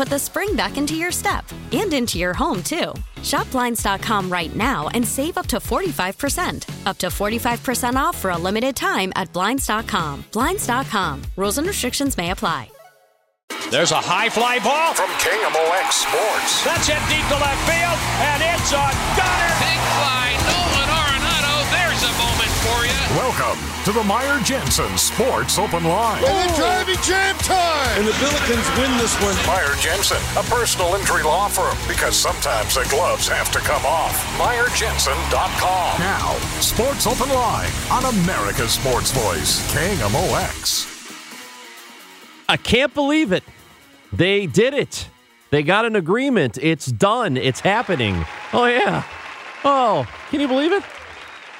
put the spring back into your step and into your home, too. Shop Blinds.com right now and save up to 45%. Up to 45% off for a limited time at Blinds.com. Blinds.com. Rules and restrictions may apply. There's a high fly ball from KMOX Sports. That's hit deep to left field, and it's a gunner. Big fly, Nolan Welcome to the Meyer Jensen Sports Open Line. And then driving jam time. And the Billikens win this one. Meyer Jensen, a personal injury law firm, because sometimes the gloves have to come off. MeyerJensen.com. Now, Sports Open Line on America's Sports Voice, KMOX. I can't believe it. They did it. They got an agreement. It's done. It's happening. Oh yeah. Oh, can you believe it?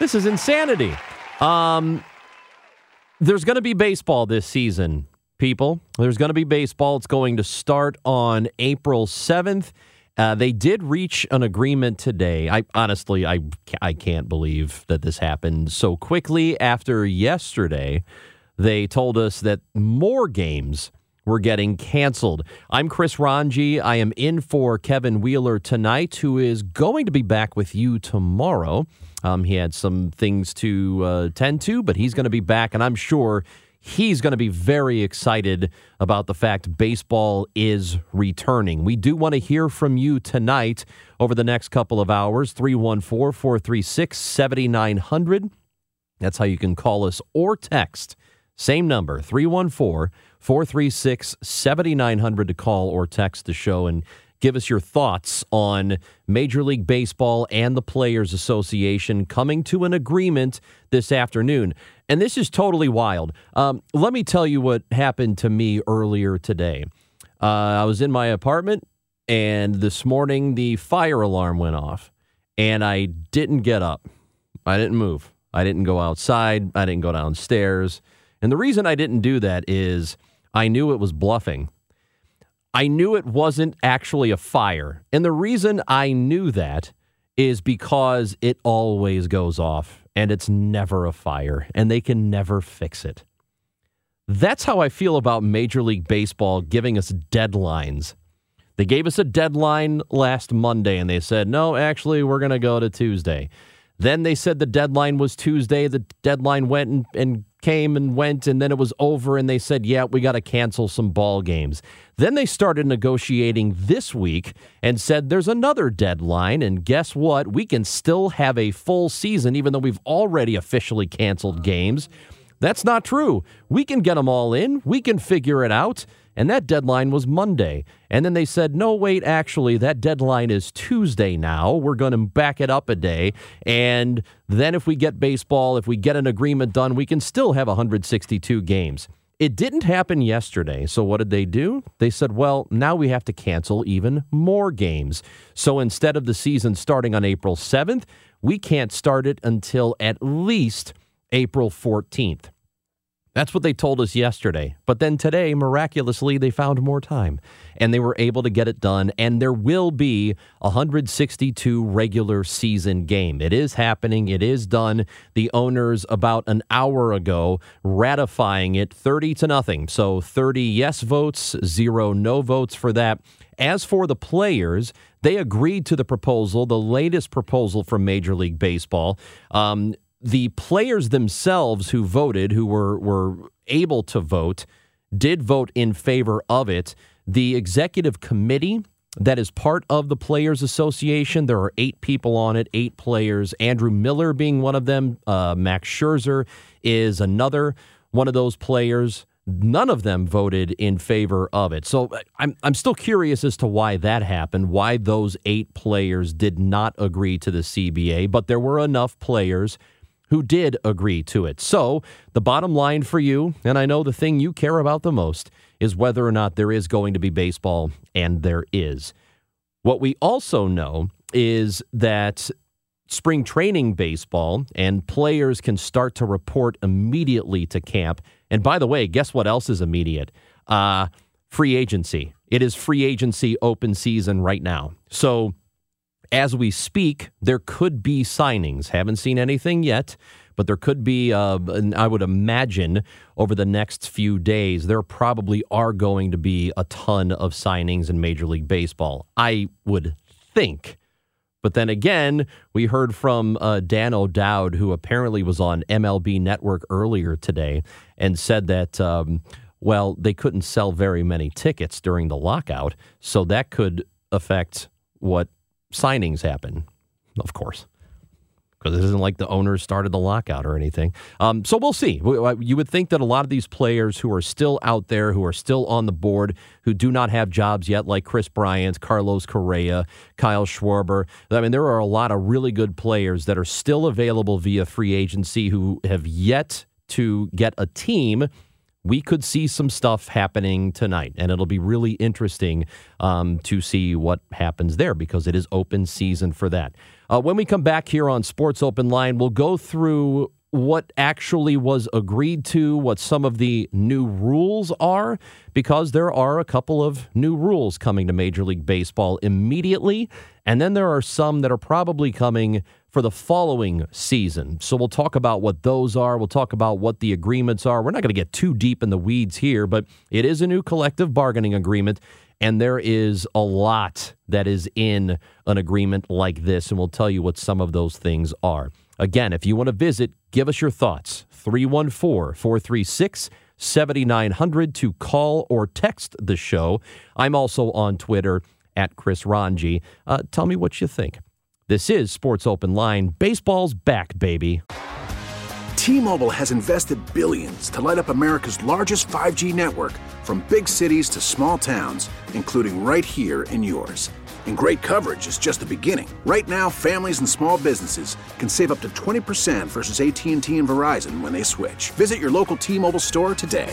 This is insanity. Um there's going to be baseball this season, people. There's going to be baseball. It's going to start on April 7th. Uh, they did reach an agreement today. I honestly, I I can't believe that this happened so quickly after yesterday they told us that more games were getting canceled. I'm Chris Ranji. I am in for Kevin Wheeler tonight, who is going to be back with you tomorrow. Um, he had some things to uh, tend to, but he's going to be back, and I'm sure he's going to be very excited about the fact baseball is returning. We do want to hear from you tonight over the next couple of hours 314 436 7900. That's how you can call us or text same number, 314 436 7900 to call or text the show and give us your thoughts on Major League Baseball and the Players Association coming to an agreement this afternoon. And this is totally wild. Um, let me tell you what happened to me earlier today. Uh, I was in my apartment, and this morning the fire alarm went off, and I didn't get up. I didn't move. I didn't go outside. I didn't go downstairs. And the reason I didn't do that is I knew it was bluffing. I knew it wasn't actually a fire. And the reason I knew that is because it always goes off and it's never a fire and they can never fix it. That's how I feel about Major League Baseball giving us deadlines. They gave us a deadline last Monday and they said, no, actually, we're going to go to Tuesday. Then they said the deadline was Tuesday. The deadline went and, and came and went, and then it was over, and they said, yeah, we got to cancel some ball games. Then they started negotiating this week and said there's another deadline, and guess what? We can still have a full season, even though we've already officially canceled games. That's not true. We can get them all in, we can figure it out. And that deadline was Monday. And then they said, no, wait, actually, that deadline is Tuesday now. We're going to back it up a day. And then if we get baseball, if we get an agreement done, we can still have 162 games. It didn't happen yesterday. So what did they do? They said, well, now we have to cancel even more games. So instead of the season starting on April 7th, we can't start it until at least April 14th. That's what they told us yesterday. But then today, miraculously, they found more time and they were able to get it done. And there will be a 162 regular season game. It is happening. It is done. The owners about an hour ago ratifying it 30 to nothing. So 30 yes votes, zero no votes for that. As for the players, they agreed to the proposal, the latest proposal from Major League Baseball. Um, the players themselves who voted, who were were able to vote, did vote in favor of it. The executive committee that is part of the Players Association. There are eight people on it, eight players. Andrew Miller being one of them. Uh, Max Scherzer is another one of those players. None of them voted in favor of it. So I'm I'm still curious as to why that happened, why those eight players did not agree to the CBA, but there were enough players who did agree to it. So, the bottom line for you, and I know the thing you care about the most, is whether or not there is going to be baseball, and there is. What we also know is that spring training baseball and players can start to report immediately to camp. And by the way, guess what else is immediate? Uh, free agency. It is free agency open season right now. So as we speak, there could be signings. Haven't seen anything yet, but there could be, uh, I would imagine, over the next few days, there probably are going to be a ton of signings in Major League Baseball. I would think. But then again, we heard from uh, Dan O'Dowd, who apparently was on MLB Network earlier today, and said that, um, well, they couldn't sell very many tickets during the lockout. So that could affect what signings happen, of course, because it isn't like the owners started the lockout or anything. Um, so we'll see. You would think that a lot of these players who are still out there, who are still on the board, who do not have jobs yet, like Kris Bryant, Carlos Correa, Kyle Schwarber. I mean, there are a lot of really good players that are still available via free agency who have yet to get a team we could see some stuff happening tonight, and it'll be really interesting um, to see what happens there because it is open season for that. Uh, when we come back here on Sports Open Line, we'll go through what actually was agreed to, what some of the new rules are, because there are a couple of new rules coming to Major League Baseball immediately. And then there are some that are probably coming for the following season. So we'll talk about what those are. We'll talk about what the agreements are. We're not going to get too deep in the weeds here, but it is a new collective bargaining agreement. And there is a lot that is in an agreement like this. And we'll tell you what some of those things are. Again, if you want to visit, give us your thoughts. 314 436 7900 to call or text the show. I'm also on Twitter at Chris Ranji. Uh, tell me what you think. This is Sports Open Line. Baseball's back, baby. T-Mobile has invested billions to light up America's largest 5G network from big cities to small towns, including right here in yours. And great coverage is just the beginning. Right now, families and small businesses can save up to 20% versus AT&T and Verizon when they switch. Visit your local T-Mobile store today.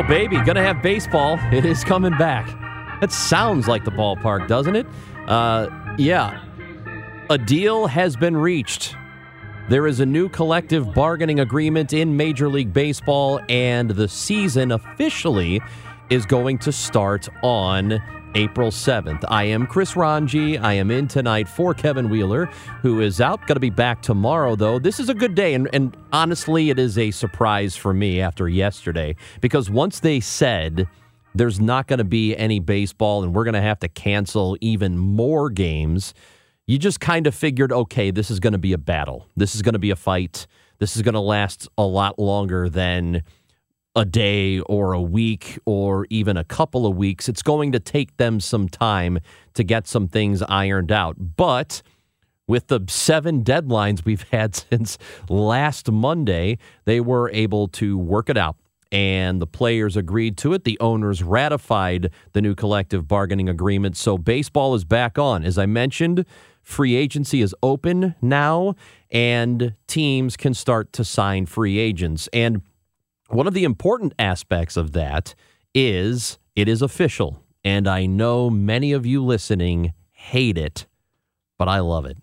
Oh, baby, gonna have baseball. It is coming back. That sounds like the ballpark, doesn't it? Uh, yeah. A deal has been reached. There is a new collective bargaining agreement in Major League Baseball, and the season officially is going to start on April 7th. I am Chris Ranji. I am in tonight for Kevin Wheeler, who is out. Going to be back tomorrow, though. This is a good day, and, and honestly, it is a surprise for me after yesterday because once they said there's not going to be any baseball and we're going to have to cancel even more games, you just kind of figured, okay, this is going to be a battle. This is going to be a fight. This is going to last a lot longer than a day or a week or even a couple of weeks. It's going to take them some time to get some things ironed out. But with the seven deadlines we've had since last Monday, they were able to work it out. And the players agreed to it. The owners ratified the new collective bargaining agreement. So baseball is back on. As I mentioned, free agency is open now, and teams can start to sign free agents. And one of the important aspects of that is it is official. And I know many of you listening hate it, but I love it.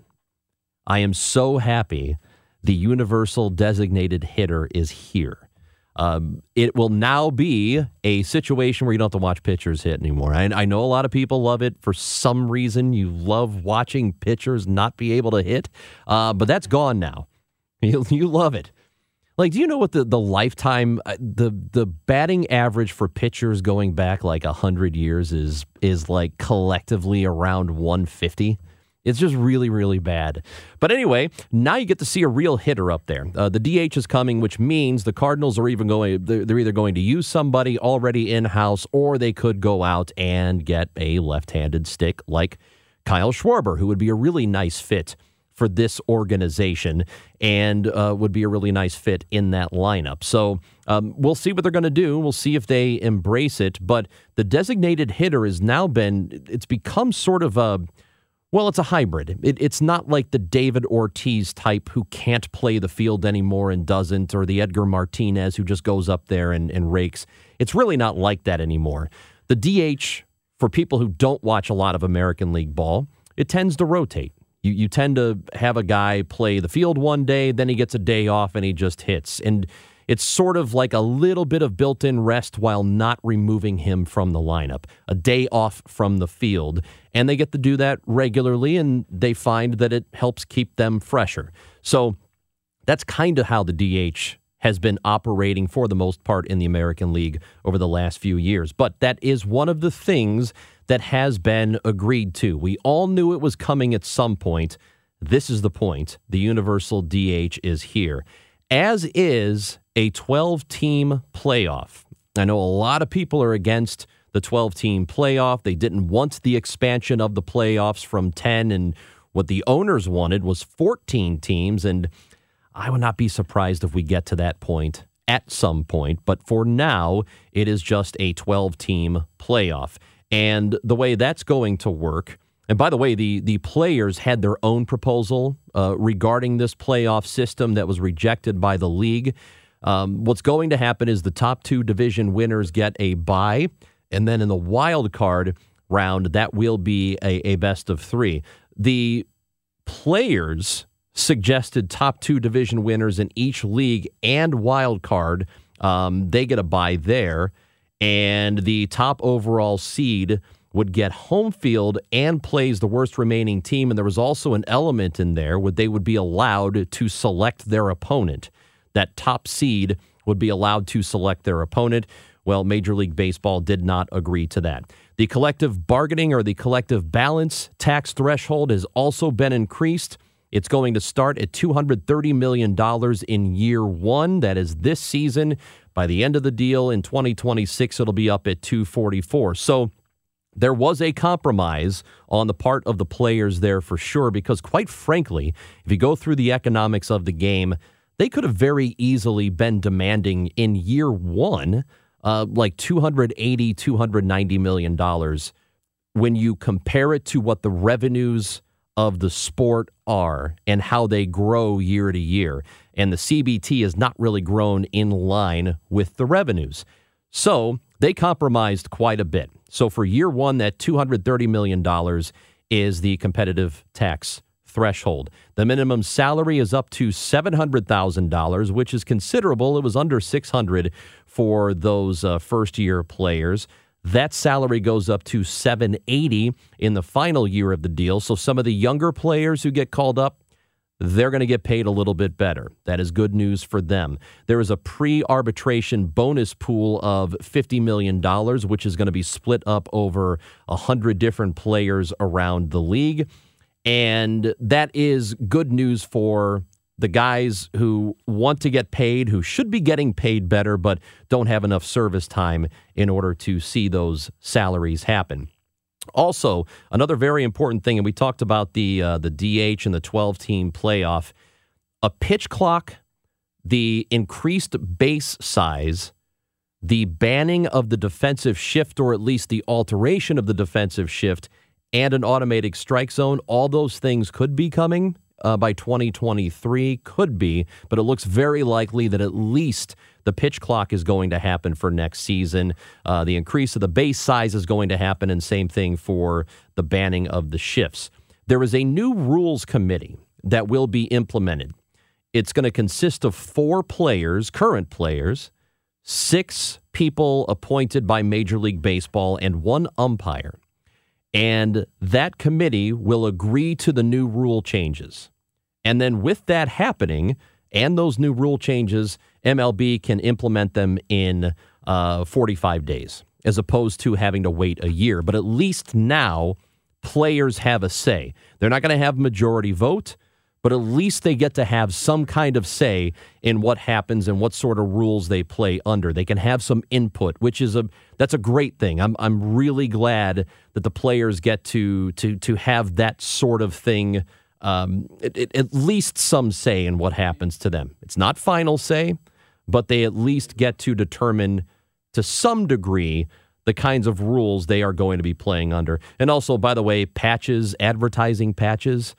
I am so happy the universal designated hitter is here. Um, it will now be a situation where you don't have to watch pitchers hit anymore. I, I, know a lot of people love it. For some reason, you love watching pitchers not be able to hit, uh, but that's gone now. You, you love it. Like, do you know what the, the lifetime uh, the the batting average for pitchers going back like hundred years is is like collectively around 150? It's just really, really bad. But anyway, now you get to see a real hitter up there. Uh, the DH is coming, which means the Cardinals are even going. They're either going to use somebody already in house, or they could go out and get a left-handed stick like Kyle Schwarber, who would be a really nice fit for this organization and uh, would be a really nice fit in that lineup. So um, we'll see what they're going to do. We'll see if they embrace it. But the designated hitter has now been, it's become sort of a, well, it's a hybrid. It, it's not like the David Ortiz type who can't play the field anymore and doesn't, or the Edgar Martinez who just goes up there and, and rakes. It's really not like that anymore. The DH, for people who don't watch a lot of American League ball, it tends to rotate. You, you tend to have a guy play the field one day, then he gets a day off and he just hits. And it's sort of like a little bit of built in rest while not removing him from the lineup, a day off from the field. And they get to do that regularly, and they find that it helps keep them fresher. So that's kind of how the DH has been operating for the most part in the American League over the last few years. But that is one of the things that has been agreed to. We all knew it was coming at some point. This is the point. The universal DH is here, as is a 12 team playoff. I know a lot of people are against the 12 team playoff. They didn't want the expansion of the playoffs from 10, and what the owners wanted was 14 teams. And I would not be surprised if we get to that point at some point. But for now, it is just a 12 team playoff. And the way that's going to work, and by the way, the, the players had their own proposal uh, regarding this playoff system that was rejected by the league. Um, what's going to happen is the top two division winners get a bye, and then in the wild card round, that will be a, a best of three. The players suggested top two division winners in each league and wild card. Um, they get a bye there and the top overall seed would get home field and plays the worst remaining team. And there was also an element in there where they would be allowed to select their opponent. That top seed would be allowed to select their opponent. Well, Major League Baseball did not agree to that. The collective bargaining or the collective balance tax threshold has also been increased. It's going to start at $230 million in year one. That is this season. By the end of the deal in 2026, it'll be up at 244. So there was a compromise on the part of the players there for sure, because quite frankly, if you go through the economics of the game, they could have very easily been demanding in year one uh, like 280 290 million dollars when you compare it to what the revenues of the sport are and how they grow year to year and the CBT has not really grown in line with the revenues so they compromised quite a bit so for year 1 that 230 million dollars is the competitive tax threshold. The minimum salary is up to $700,000, which is considerable. It was under 600 for those uh, first year players. That salary goes up to 780 in the final year of the deal. So some of the younger players who get called up, they're going to get paid a little bit better. That is good news for them. There is a pre arbitration bonus pool of $50 million, which is going to be split up over 100 different players around the league. And that is good news for the guys who want to get paid, who should be getting paid better, but don't have enough service time in order to see those salaries happen. Also, another very important thing, and we talked about the uh, the DH and the 12 team playoff, a pitch clock, the increased base size, the banning of the defensive shift, or at least the alteration of the defensive shift, and an automated strike zone. All those things could be coming uh, by 2023, could be, but it looks very likely that at least the pitch clock is going to happen for next season. Uh, the increase of the base size is going to happen, and same thing for the banning of the shifts. There is a new rules committee that will be implemented. It's going to consist of four players, current players, six people appointed by Major League Baseball, and one umpire and that committee will agree to the new rule changes. And then, with that happening and those new rule changes, MLB can implement them in uh, 45 days as opposed to having to wait a year. But at least now, players have a say. They're not going to have majority vote but at least they get to have some kind of say in what happens and what sort of rules they play under. They can have some input, which is a that's a great thing. I'm I'm really glad that the players get to to to have that sort of thing. Um, it, it, at least some say in what happens to them. It's not final say, but they at least get to determine to some degree the kinds of rules they are going to be playing under. And also, by the way, patches, advertising patches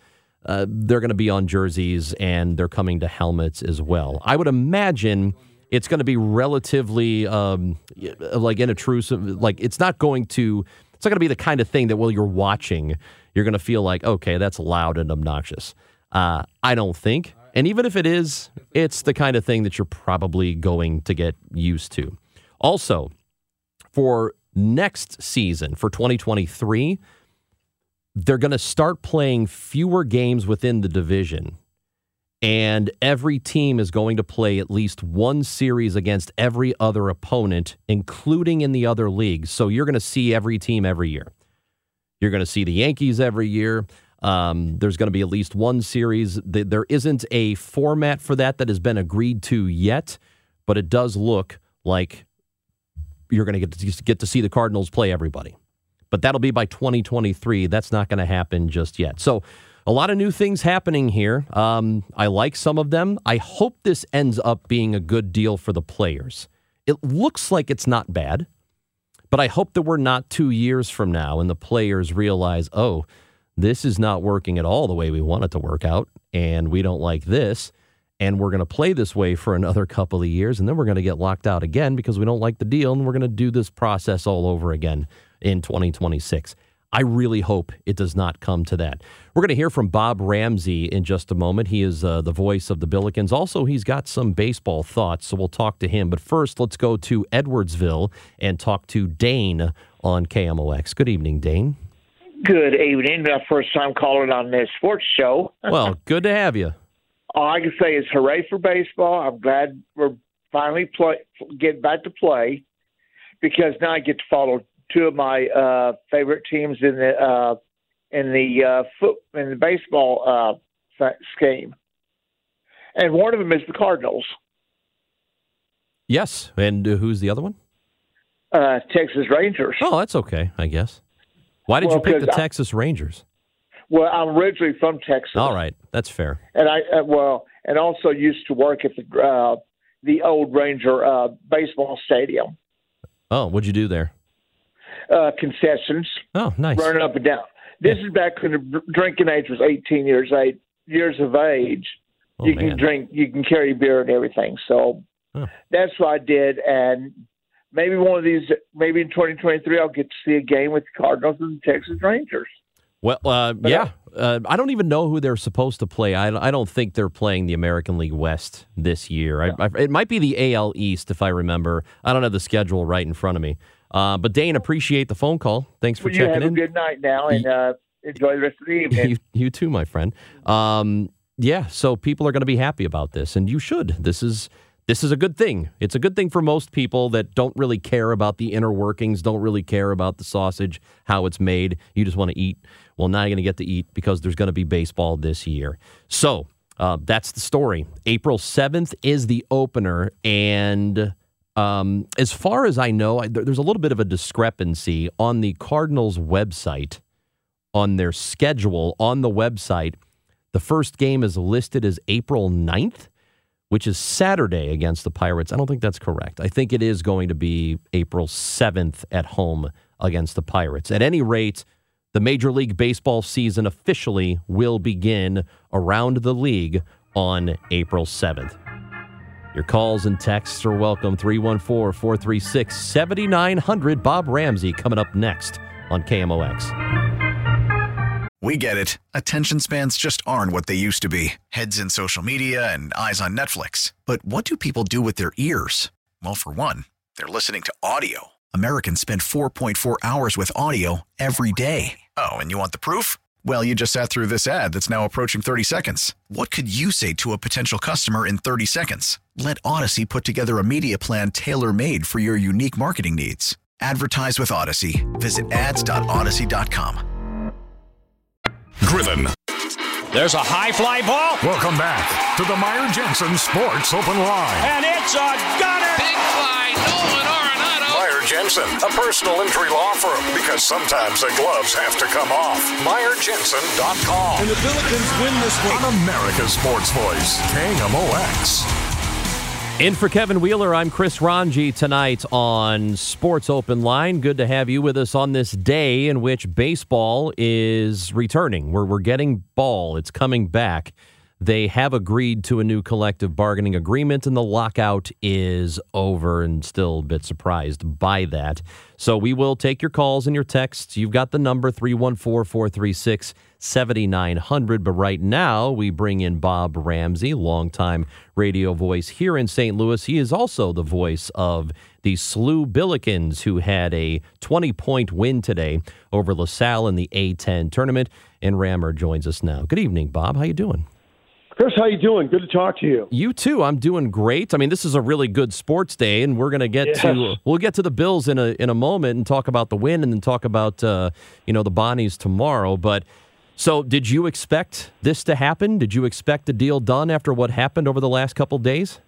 uh, they're going to be on jerseys and they're coming to helmets as well. I would imagine it's going to be relatively um, like inobtrusive. Like it's not going to. It's not going to be the kind of thing that while you're watching, you're going to feel like, okay, that's loud and obnoxious. Uh, I don't think. And even if it is, it's the kind of thing that you're probably going to get used to. Also, for next season, for 2023, they're going to start playing fewer games within the division. And every team is going to play at least one series against every other opponent, including in the other leagues. So you're going to see every team every year. You're going to see the Yankees every year. Um, there's going to be at least one series. There isn't a format for that that has been agreed to yet, but it does look like you're going to get to get to see the Cardinals play everybody but that'll be by 2023. That's not going to happen just yet. So, a lot of new things happening here. Um, I like some of them. I hope this ends up being a good deal for the players. It looks like it's not bad, but I hope that we're not two years from now and the players realize, oh, this is not working at all the way we want it to work out, and we don't like this and we're going to play this way for another couple of years and then we're going to get locked out again because we don't like the deal and we're going to do this process all over again in 2026. I really hope it does not come to that. We're going to hear from Bob Ramsey in just a moment. He is uh, the voice of the Billikens. Also, he's got some baseball thoughts, so we'll talk to him. But first, let's go to Edwardsville and talk to Dane on KMOX. Good evening, Dane. Good evening. My first time calling on this sports show. well, good to have you. All I can say is hooray for baseball. I'm glad we're finally play, getting back to play because now I get to follow two of my uh, favorite teams in the uh, in the uh, foot in the baseball uh, scheme, and one of them is the Cardinals. Yes, and uh, who's the other one? Uh, Texas Rangers. Oh, that's okay, I guess. Why did Well, you pick the I- Texas Rangers? Well, I'm originally from Texas. All right, that's fair. and I uh, well, and also used to work at the uh, the old Ranger uh, baseball stadium. Oh, what'd you do there? Uh, concessions, Oh, nice. running up and down. This is back when the drinking age was 18 years eight years of age. Oh, you man. can drink, you can carry beer and everything. So Huh. that's what I did, and maybe one of these, maybe in 2023, I'll get to see a game with the Cardinals and the Texas Rangers. Well, uh, yeah. Uh, I don't even know who they're supposed to play. I, I don't think they're playing the American League West this year. I, I, it might be the AL East, if I remember. I don't have the schedule right in front of me. Uh, but Dane, appreciate the phone call. Thanks for Well, you have checking a in. good night now, and uh, enjoy the rest of the evening. you, you too, my friend. Um, yeah, so people are going to be happy about this, and you should. This is this is a good thing. It's a good thing for most people that don't really care about the inner workings, don't really care about the sausage, how it's made. You just want to eat. Well, now you're going to get to eat because there's going to be baseball this year. So uh, that's the story. April 7th is the opener, and um, as far as I know, I, there's a little bit of a discrepancy on the Cardinals website on their schedule on the website. The first game is listed as April 9th, which is Saturday against the Pirates. I don't think that's correct. I think it is going to be April 7th at home against the Pirates. At any rate, the Major League Baseball season officially will begin around the league on April 7th. Your calls and texts are welcome 314 436 7900. Bob Ramsey coming up next on KMOX. We get it. Attention spans just aren't what they used to be heads in social media and eyes on Netflix. But what do people do with their ears? Well, for one, they're listening to audio. Americans spend 4.4 hours with audio every day. Oh, and you want the proof? Well, you just sat through this ad that's now approaching 30 seconds. What could you say to a potential customer in 30 seconds? Let Audacy put together a media plan tailor made for your unique marketing needs. Advertise with Audacy. Visit ads.audacy.com. Driven. There's a high fly ball, Welcome back to the Meyer Jensen Sports Open Line. and it's a gunner. Big fly, Nolan Arenado. Meyer Jensen, a personal injury law firm, because sometimes the gloves have to come off. MeyerJensen.com. And the Billikens win this one. On America's Sports Voice, KMOX. In for Kevin Wheeler, I'm Chris Ranji tonight on Sports Open Line. Good to have you with us on this day in which baseball is returning. Where we're getting ball, it's coming back. They have agreed to a new collective bargaining agreement, and the lockout is over, and still a bit surprised by that. So we will take your calls and your texts. You've got the number 314 436 7900. But right now, we bring in Bob Ramsey, longtime radio voice here in St. Louis. He is also the voice of the SLU Billikens, who had a 20 point win today over LaSalle in the A10 tournament. And Rammer joins us now. Good evening, Bob. How you doing? Chris, how you doing? Good to talk to you. You too. I'm doing great. I mean, this is a really good sports day, and we're going to get Yes. to we'll get to the Bills in a in a moment and talk about the win, and then talk about uh, you know the Bonnies tomorrow. But so, did you expect this to happen? Did you expect the deal done after what happened over the last couple days?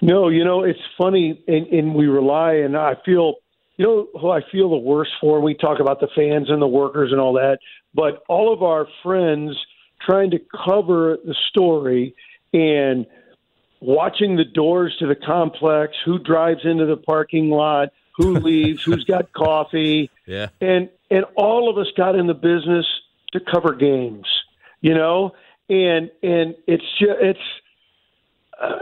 No, you know, it's funny, and, and we rely, and I feel, you know, who I feel the worst for. We talk about the fans and the workers and all that, but all of our friends trying to cover the story and watching the doors to the complex, who drives into the parking lot, who leaves, who's got coffee, Yeah. and and all of us got in the business to cover games, you know, and and it's ju- it's. Uh,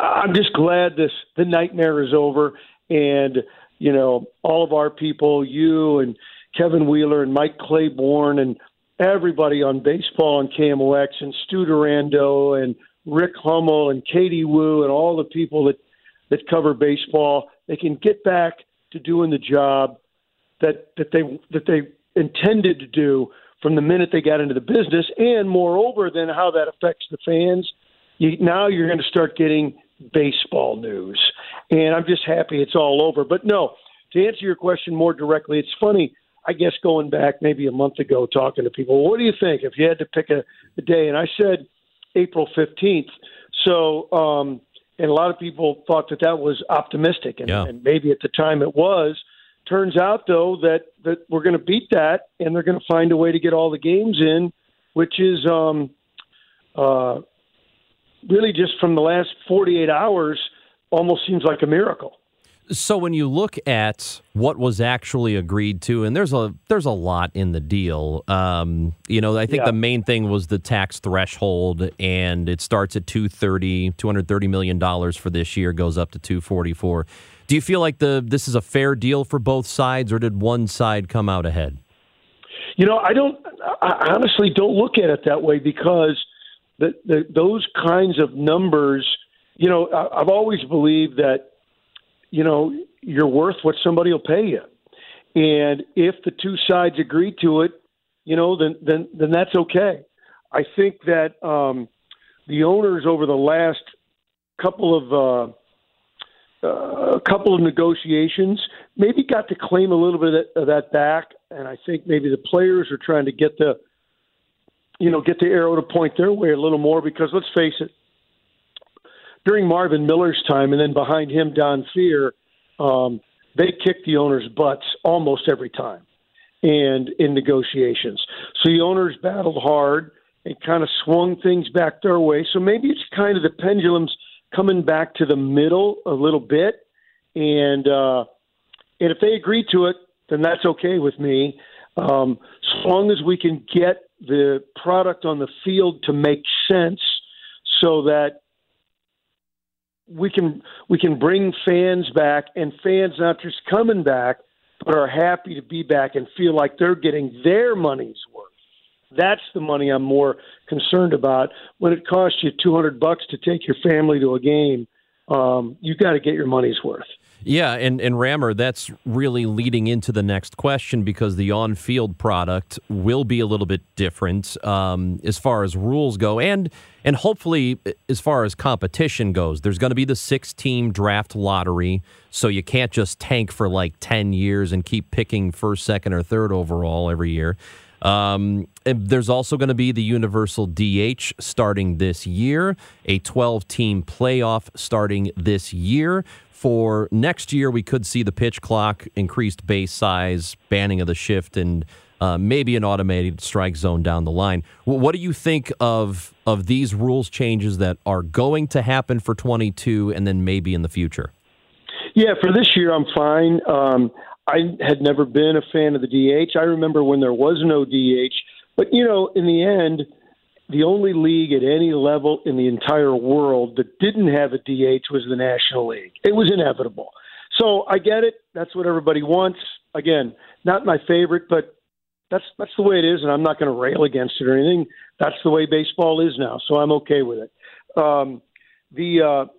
I'm just glad this the nightmare is over, and you know all of our people, you and Kevin Wheeler and Mike Claiborne and everybody on baseball and KMOX and Stu Durando and Rick Hummel and Katie Woo and all the people that that cover baseball, they can get back to doing the job that that they that they intended to do from the minute they got into the business, and moreover, then how that affects the fans. You, now you're going to start getting baseball news, and I'm just happy it's all over. But no, to answer your question more directly, it's funny. I guess going back maybe a month ago, talking to people, what do you think if you had to pick a, a day? And I said April 15th. So, um, and a lot of people thought that that was optimistic, and, Yeah. and maybe at the time it was. Turns out though that that we're going to beat that, and they're going to find a way to get all the games in, which is um, uh, really just from the last 48 hours, almost seems like a miracle. So when you look at what was actually agreed to, and there's a there's a lot in the deal. Um, you know, I think Yeah. the main thing was the tax threshold, and it starts at 230, 230 million dollars for this year, goes up to 244. Do you feel like the this is a fair deal for both sides, or did one side come out ahead? You know, I don't. I honestly don't look at it that way because the, the those kinds of numbers. You know, I, I've always believed that you know you're worth what somebody will pay you, and if the two sides agree to it, you know, then then then that's okay. I think that um, the owners over the last couple of uh, uh, a couple of negotiations, maybe got to claim a little bit of that back, and I think maybe the players are trying to get the, you know, get the arrow to point their way a little more because let's face it, during Marvin Miller's time, and then behind him Don Fehr, um, they kicked the owners' butts almost every time, and in negotiations. So the owners battled hard and kind of swung things back their way. So maybe it's kind of the pendulums coming back to the middle a little bit, and uh, and if they agree to it, then that's okay with me. Um, so long as we can get the product on the field to make sense, so that we can we can bring fans back, and fans not just coming back, but are happy to be back and feel like they're getting their money's worth. That's the money I'm more concerned about. When it costs you 200 bucks to take your family to a game, um, you got to get your money's worth. Yeah, and, and Rammer, that's really leading into the next question because the on field product will be a little bit different um, as far as rules go and and hopefully as far as competition goes. There's going to be the six team draft lottery, so you can't just tank for like 10 years and keep picking first, second, or third overall every year. Um, there's also going to be the universal DH starting this year, a 12 team playoff starting this year. For next year, we could see the pitch clock, increased base size, banning of the shift, and uh, maybe an automated strike zone down the line. What do you think of of these rules changes that are going to happen for 22 and then maybe in the future? Yeah, for this year, I'm fine. Um, I had never been a fan of the DH. I remember when there was no DH, but you know, in the end, the only league at any level in the entire world that didn't have a DH was the National League. It was inevitable. So I get it. That's what everybody wants. Again, not my favorite, but that's that's the way it is, and I'm not going to rail against it or anything. That's the way baseball is now, so I'm okay with it. Um, the uh,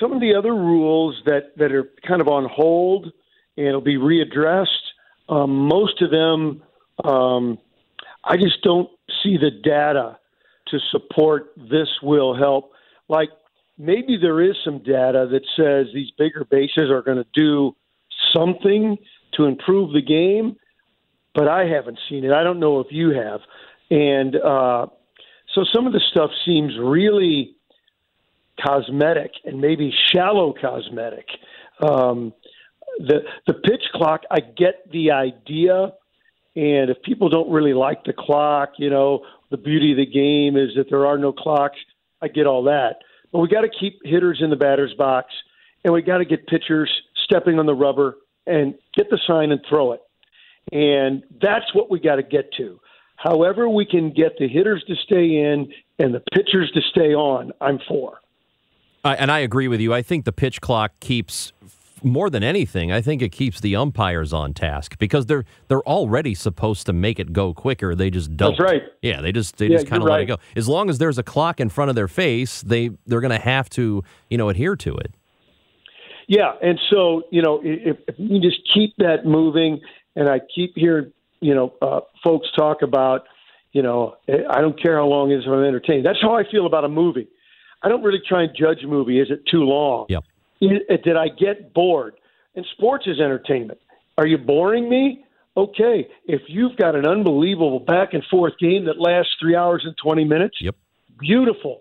some of the other rules that that are kind of on hold it'll be readdressed. Um, most of them, um, I just don't see the data to support this will help. Like maybe there is some data that says these bigger bases are going to do something to improve the game, but I haven't seen it. I don't know if you have. And uh, so some of the stuff seems really cosmetic and maybe shallow cosmetic. Um, the the pitch clock, I get the idea, and if people don't really like the clock, you know, the beauty of the game is that there are no clocks. I get all that, but we got to keep hitters in the batter's box, and we got to get pitchers stepping on the rubber and get the sign and throw it, and that's what we got to get to. However, we can get the hitters to stay in and the pitchers to stay on, I'm for. I and I agree with you. I think the pitch clock keeps more than anything. I think it keeps the umpires on task because they're they're already supposed to make it go quicker. They just don't. That's right. Yeah, they just they Yeah, just kind of let it go. As long as there's a clock in front of their face, they they're going to have to you know adhere to it. Yeah, and so you know, if, if you just keep that moving, and I keep hearing you know uh, folks talk about, you know, I don't care how long it is if I'm entertained. That's how I feel about a movie. I don't really try and judge a movie. Is it too long? Yep. Did I get bored? And sports is entertainment. Are you boring me? okay, if you've got an unbelievable back and forth game that lasts three hours and 20 minutes, yep. beautiful.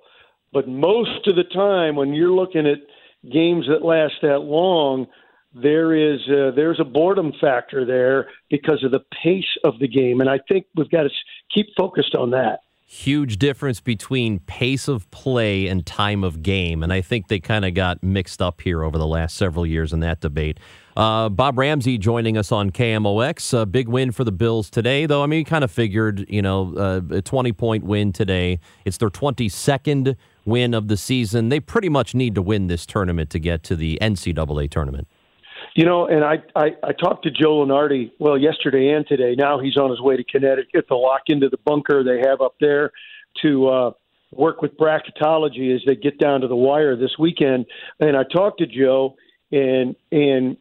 But most of the time, when you're looking at games that last that long, there is uh, there's a boredom factor there because of the pace of the game, and I think we've got to keep focused on that. Huge difference between pace of play and time of game, and I think they kind of got mixed up here over the last several years in that debate. Uh, Bob Ramsey joining us on KMOX. A big win for the Bills today, though. I mean, kind of figured, you know, uh, a 20 point win today. It's their 22nd win of the season. They pretty much need to win this tournament to get to the NCAA tournament. You know, and I, I, I talked to Joe Lunardi, well, yesterday and today. Now he's on his way to Connecticut to lock into the bunker they have up there to uh, work with bracketology as they get down to the wire this weekend. And I talked to Joe, and and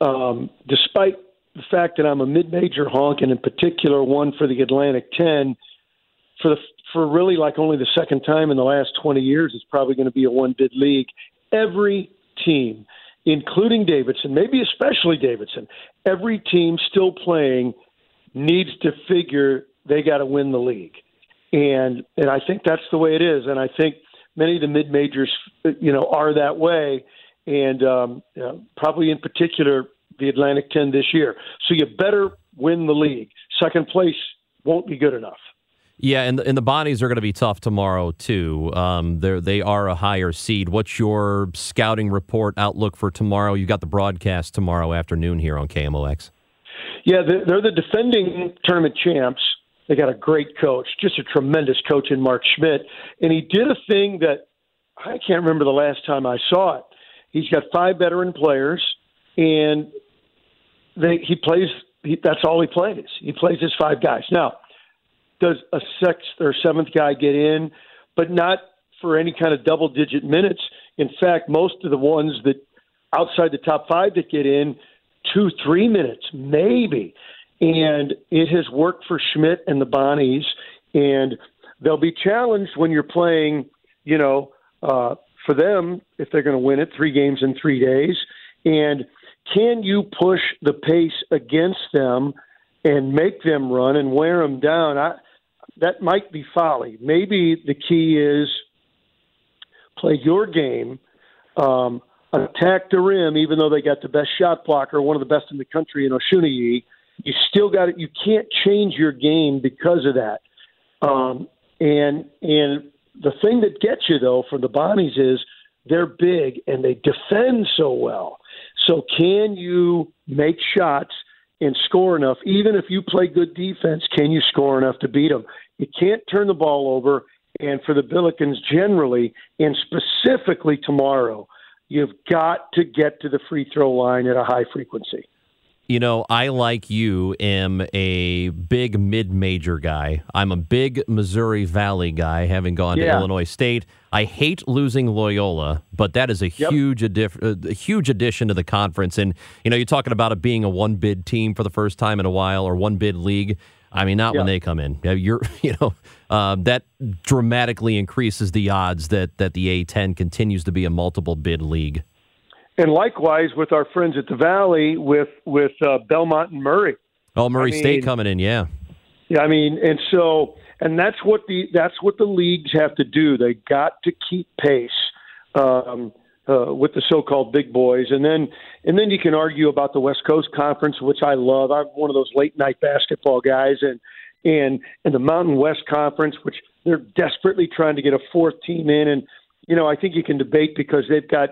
um, despite the fact that I'm a mid-major honk, and in particular one for the Atlantic 10, for the for really like only the second time in the last 20 years, it's probably going to be a one-bid league. Every team – including Davidson, maybe especially Davidson, every team still playing needs to figure they got to win the league. And and I think that's the way it is. And I think many of the mid majors, you know, are that way. And um, you know, probably in particular the Atlantic 10 this year. So you better win the league. Second place won't be good enough. Yeah, and and the Bonnies are going to be tough tomorrow too. Um, they they are a higher seed. What's your scouting report outlook for tomorrow? You got the broadcast tomorrow afternoon here on KMOX. Yeah, they're the defending tournament champs. They got a great coach, just a tremendous coach in Mark Schmidt, and he did a thing that I can't remember the last time I saw it. He's got five veteran players, and they he plays. He, that's all he plays. He plays his five guys now does a sixth or seventh guy get in, but not for any kind of double digit minutes. In fact, most of the ones that outside the top five that get in, two, three minutes, maybe. And it has worked for Schmidt and the Bonnies. And they'll be challenged when you're playing, you know, uh, for them, if they're going to win it, three games in three days. And can you push the pace against them and make them run and wear them down? I, that might be folly. Maybe the key is play your game, um, attack the rim, even though they got the best shot blocker, one of the best in the country in Osunniyi. You still got it. You can't change your game because of that. Um, and and the thing that gets you though from the Bonnies is they're big and they defend so well. So can you make shots and score enough? Even if you play good defense, can you score enough to beat them? You can't turn the ball over. And for the Billikens generally, and specifically tomorrow, you've got to get to the free throw line at a high frequency. You know, I like you am a big mid-major guy. I'm a big Missouri Valley guy, having gone yeah. to Illinois State. I hate losing Loyola, but that is a yep. huge adif- uh, a huge addition to the conference. And you know, you're talking about it being a one bid team for the first time in a while, or one bid league. I mean, not yeah. when they come in. You're, you know, uh, that dramatically increases the odds that that the A10 continues to be a multiple bid league. And likewise with our friends at the Valley, with with uh, Belmont and Murray. Oh, Murray I mean, State coming in, yeah. Yeah, I mean, and so, and that's what the that's what the leagues have to do. They got to keep pace. Um, uh, with the so-called big boys, and then and then you can argue about the West Coast Conference, which I love. I'm one of those late night basketball guys, and and and the Mountain West Conference, which they're desperately trying to get a fourth team in, and you know I think you can debate because they've got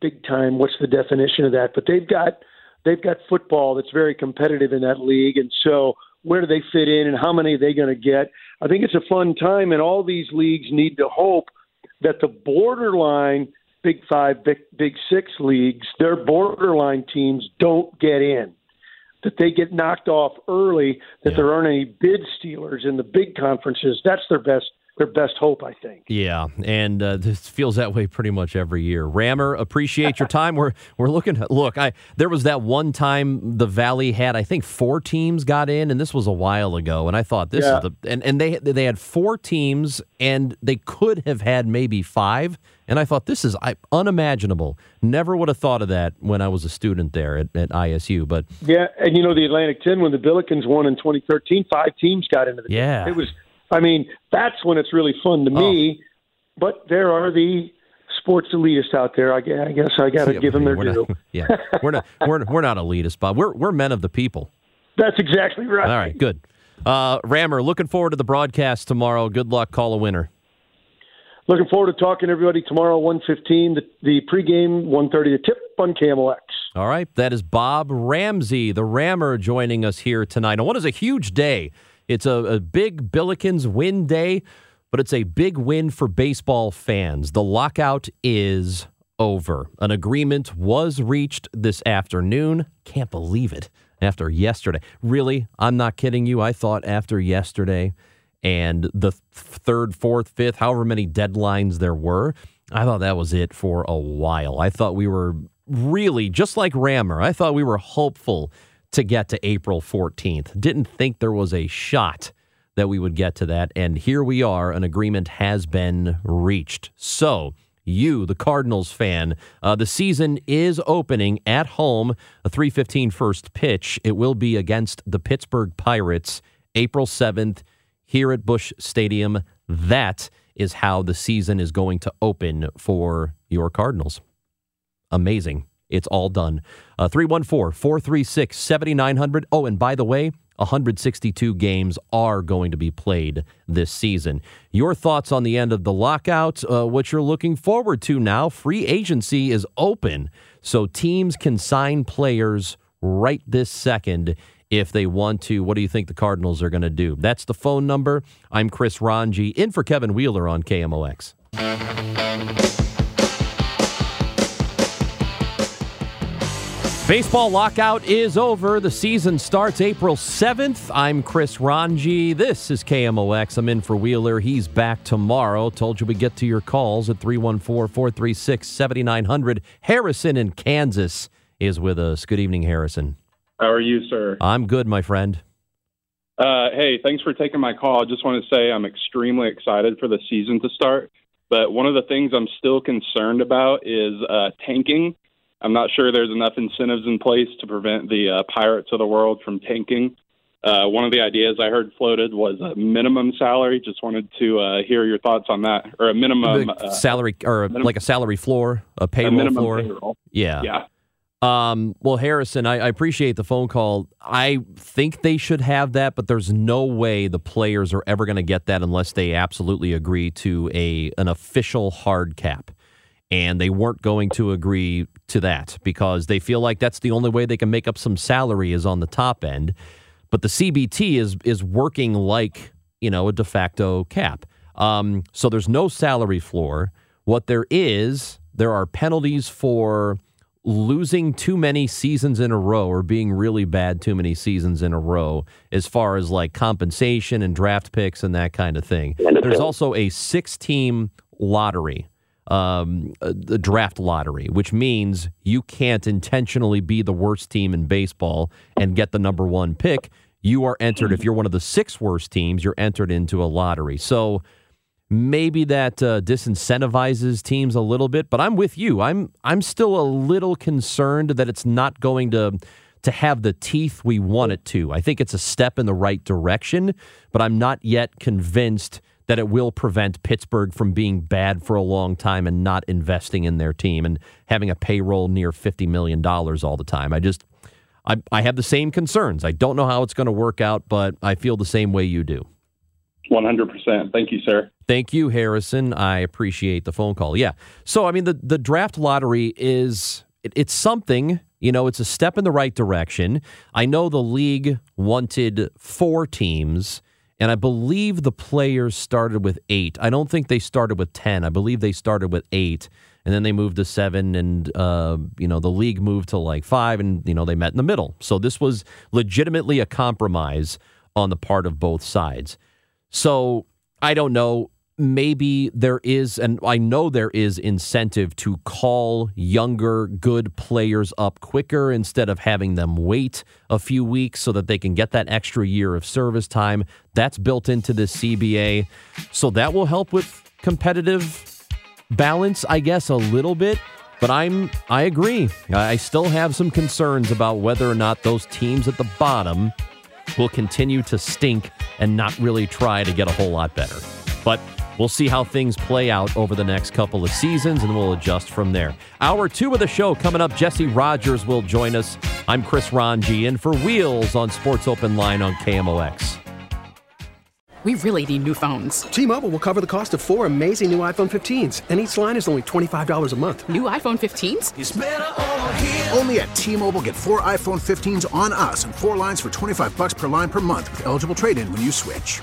big time. What's the definition of that? But they've got they've got football that's very competitive in that league, and so where do they fit in, and how many are they going to get? I think it's a fun time, and all these leagues need to hope that the borderline Big Five, Big, Big Six leagues, their borderline teams don't get in. That they get knocked off early, that yeah. there aren't any bid stealers in the big conferences. That's their best their best hope, I think. Yeah, and uh, this feels that way pretty much every year. Rammer, appreciate your time. We're we're looking. Look, I there was that one time the Valley had I think four teams got in, and this was a while ago. And I thought this Yeah. is the and and they they had four teams, and they could have had maybe five. And I thought this is I, unimaginable. Never would have thought of that when I was a student there at, at ISU. But Yeah, and you know the Atlantic 10 when the Billikens won in 2013, five teams got into the Yeah. It was I mean, that's when it's really fun to me, but there are the sports elitists out there. I I guess I got to Yeah, give them their due. yeah, we're not we're, we're not elitist, Bob. We're we're men of the people. That's exactly right. All right, good. Uh, Rammer, looking forward to the broadcast tomorrow. Good luck. Call a winner. Looking forward to talking to everybody tomorrow, 115, the, the pregame, 130, the tip on KMOX. All right, that is Bob Ramsey, the Rammer, joining us here tonight. And what is a huge day? It's a, a big Billikens win day, but it's a big win for baseball fans. The lockout is over. An agreement was reached this afternoon. Can't believe it. After yesterday. Really? I'm not kidding you. I thought after yesterday and the th- third, fourth, fifth, however many deadlines there were, I thought that was it for a while. I thought we were really just like Rammer. I thought we were hopeful to get to April 14th. Didn't think there was a shot that we would get to that. And here we are. An agreement has been reached. So, you, the Cardinals fan, uh, the season is opening at home. A 3:15 first pitch. It will be against the Pittsburgh Pirates, April 7th, here at Busch Stadium. That is how the season is going to open for your Cardinals. Amazing. It's all done. Uh, 314 436 7900. Oh, and by the way, 162 games are going to be played this season. Your thoughts on the end of the lockout, uh, what you're looking forward to now. Free agency is open, so teams can sign players right this second if they want to. What do you think the Cardinals are going to do? That's the phone number. I'm Chris Rongey, in for Kevin Wheeler on KMOX. Baseball lockout is over. The season starts April 7th. I'm Chris Rongey. This is KMOX. I'm in for Wheeler. He's back tomorrow. Told you we get to your calls at 314 436 7900. Harrison in Kansas is with us. Good evening, Harrison. How are you, sir? I'm good, my friend. Uh, hey, thanks for taking my call. I just want to say I'm extremely excited for the season to start. But one of the things I'm still concerned about is uh, tanking. I'm not sure there's enough incentives in place to prevent the uh, pirates of the world from tanking. Uh, one of the ideas I heard floated was a minimum salary. Just wanted to uh, hear your thoughts on that, or a minimum uh, salary or minimum- like a salary floor, a a payroll minimum floor. payroll. Yeah. Yeah. Um, well, Harrison, I, I appreciate the phone call. I think they should have that, but there's no way the players are ever going to get that unless they absolutely agree to a an official hard cap. And they weren't going to agree to that because they feel like that's the only way they can make up some salary is on the top end. But the CBT is is working like you know a de facto cap. Um, so there's no salary floor. What there is, there are penalties for losing too many seasons in a row or being really bad too many seasons in a row as far as like compensation and draft picks and that kind of thing. There's also a six team lottery, um, the draft lottery, which means you can't intentionally be the worst team in baseball and get the number one pick. You are entered, if you're one of the six worst teams, you're entered into a lottery. So, maybe that uh, disincentivizes teams a little bit but i'm with you i'm i'm still a little concerned that it's not going to to have the teeth we want it to i think it's a step in the right direction but i'm not yet convinced that it will prevent pittsburgh from being bad for a long time and not investing in their team and having a payroll near 50 million dollars all the time i just I, I have the same concerns i don't know how it's going to work out but i feel the same way you do 100%. Thank you, sir. Thank you, Harrison. I appreciate the phone call. Yeah. So, I mean, the, the draft lottery is it, it's something, you know, it's a step in the right direction. I know the league wanted four teams, and I believe the players started with eight. I don't think they started with 10. I believe they started with eight, and then they moved to seven, and, uh, you know, the league moved to like five, and, you know, they met in the middle. So, this was legitimately a compromise on the part of both sides. So I don't know. Maybe there is, and I know there is incentive to call younger, good players up quicker instead of having them wait a few weeks so that they can get that extra year of service time. That's built into the CBA. So that will help with competitive balance, I guess, a little bit. But I'm I agree. I still have some concerns about whether or not those teams at the bottom will continue to stink and not really try to get a whole lot better. But we'll see how things play out over the next couple of seasons and we'll adjust from there. Hour two of the show coming up. Jesse Rogers will join us. I'm Chris Rongey in for Wheels on Sports Open Line on KMOX. We really need new phones. T-Mobile will cover the cost of four amazing new iPhone 15s, and each line is only $25 a month. New iPhone 15s? Only at T-Mobile get four iPhone 15s on us and four lines for 25 bucks per line per month with eligible trade-in when you switch.